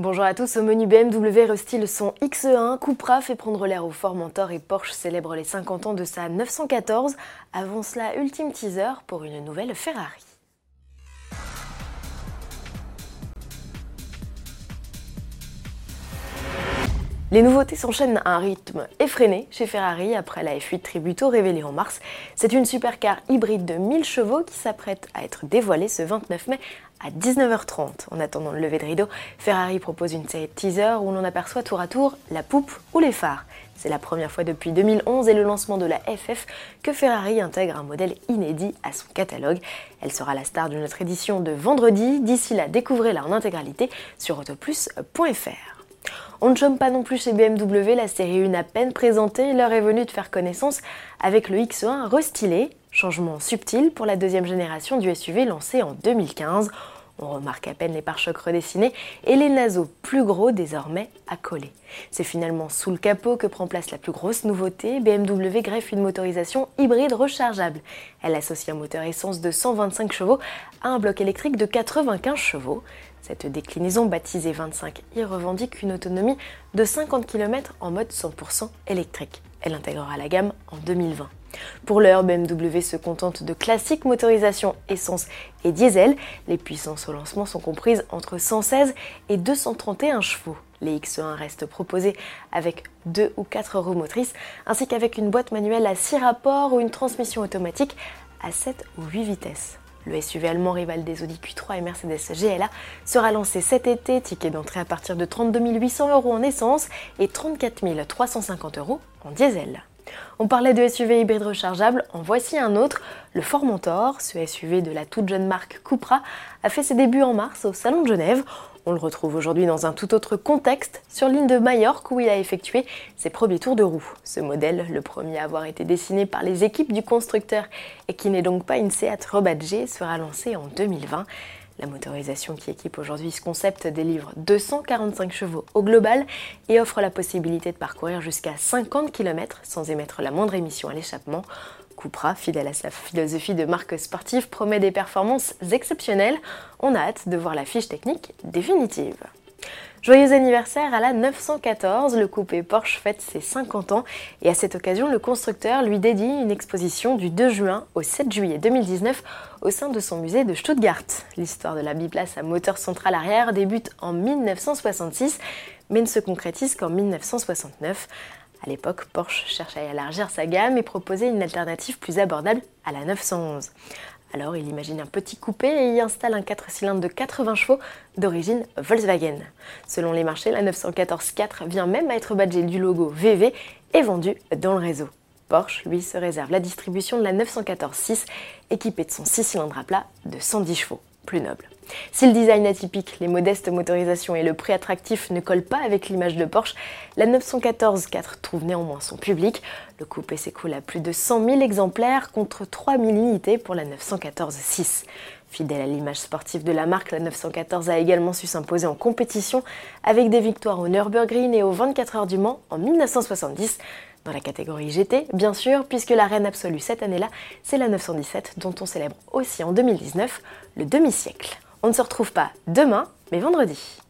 Bonjour à tous, au menu BMW restyle son X1, Cupra fait prendre l'air au Formentor et Porsche célèbre les 50 ans de sa 914. Avant cela, ultime teaser pour une nouvelle Ferrari. Les nouveautés s'enchaînent à un rythme effréné chez Ferrari après la F8 Tributo révélée en mars. C'est une supercar hybride de 1000 chevaux qui s'apprête à être dévoilée ce 29 mai à 19h30. En attendant le lever de rideau, Ferrari propose une série de teasers où l'on aperçoit tour à tour la poupe ou les phares. C'est la première fois depuis 2011 et le lancement de la FF que Ferrari intègre un modèle inédit à son catalogue. Elle sera la star de notre édition de vendredi. D'ici là, découvrez-la en intégralité sur autoplus.fr. On ne chôme pas non plus chez BMW, la série 1 à peine présentée, l'heure est venue de faire connaissance avec le X1 restylé, changement subtil pour la deuxième génération du SUV lancé en 2015. On remarque à peine les pare-chocs redessinés et les naseaux plus gros désormais accolés. C'est finalement sous le capot que prend place la plus grosse nouveauté. BMW greffe une motorisation hybride rechargeable. Elle associe un moteur essence de 125 chevaux à un bloc électrique de 95 chevaux. Cette déclinaison baptisée 25 y revendique une autonomie de 50 km en mode 100% électrique. Elle intégrera la gamme en 2020. Pour l'heure, BMW se contente de classiques motorisations essence et diesel. Les puissances au lancement sont comprises entre 116 et 231 chevaux. Les X1 restent proposés avec 2 ou 4 roues motrices, ainsi qu'avec une boîte manuelle à 6 rapports ou une transmission automatique à 7 ou 8 vitesses. Le SUV allemand rival des Audi Q3 et Mercedes GLA sera lancé cet été, ticket d'entrée à partir de 32 800 euros en essence et 34 350 euros en diesel. On parlait de SUV hybride rechargeable, en voici un autre, le Formentor. Ce SUV de la toute jeune marque Cupra a fait ses débuts en mars au Salon de Genève. On le retrouve aujourd'hui dans un tout autre contexte, sur l'île de Majorque où il a effectué ses premiers tours de roue. Ce modèle, le premier à avoir été dessiné par les équipes du constructeur et qui n'est donc pas une Seat rebadgée, sera lancé en 2020. La motorisation qui équipe aujourd'hui ce concept délivre 245 chevaux au global et offre la possibilité de parcourir jusqu'à 50 km sans émettre la moindre émission à l'échappement. Cupra, fidèle à sa philosophie de marque sportive, promet des performances exceptionnelles. On a hâte de voir la fiche technique définitive. Joyeux anniversaire à la 914, le coupé Porsche fête ses 50 ans et à cette occasion le constructeur lui dédie une exposition du 2 juin au 7 juillet 2019 au sein de son musée de Stuttgart. L'histoire de la biplace à moteur central arrière débute en 1966 mais ne se concrétise qu'en 1969. À l'époque, Porsche cherche à élargir sa gamme et proposait une alternative plus abordable à la 911. Alors il imagine un petit coupé et y installe un 4 cylindres de 80 chevaux d'origine Volkswagen. Selon les marchés, la 914 4 vient même à être badgée du logo VV et vendue dans le réseau. Porsche, lui, se réserve la distribution de la 914 6 équipée de son 6 cylindres à plat de 110 chevaux noble. Si le design atypique, les modestes motorisations et le prix attractif ne collent pas avec l'image de Porsche, la 914 4 trouve néanmoins son public. Le coupé s'écoule à plus de 100 000 exemplaires contre 3 000 unités pour la 914 6. Fidèle à l'image sportive de la marque, la 914 a également su s'imposer en compétition avec des victoires au Nürburgring et aux 24 heures du Mans en 1970 dans la catégorie GT, bien sûr, puisque la reine absolue cette année-là, c'est la 917 dont on célèbre aussi en 2019 le demi-siècle. On ne se retrouve pas demain, mais vendredi.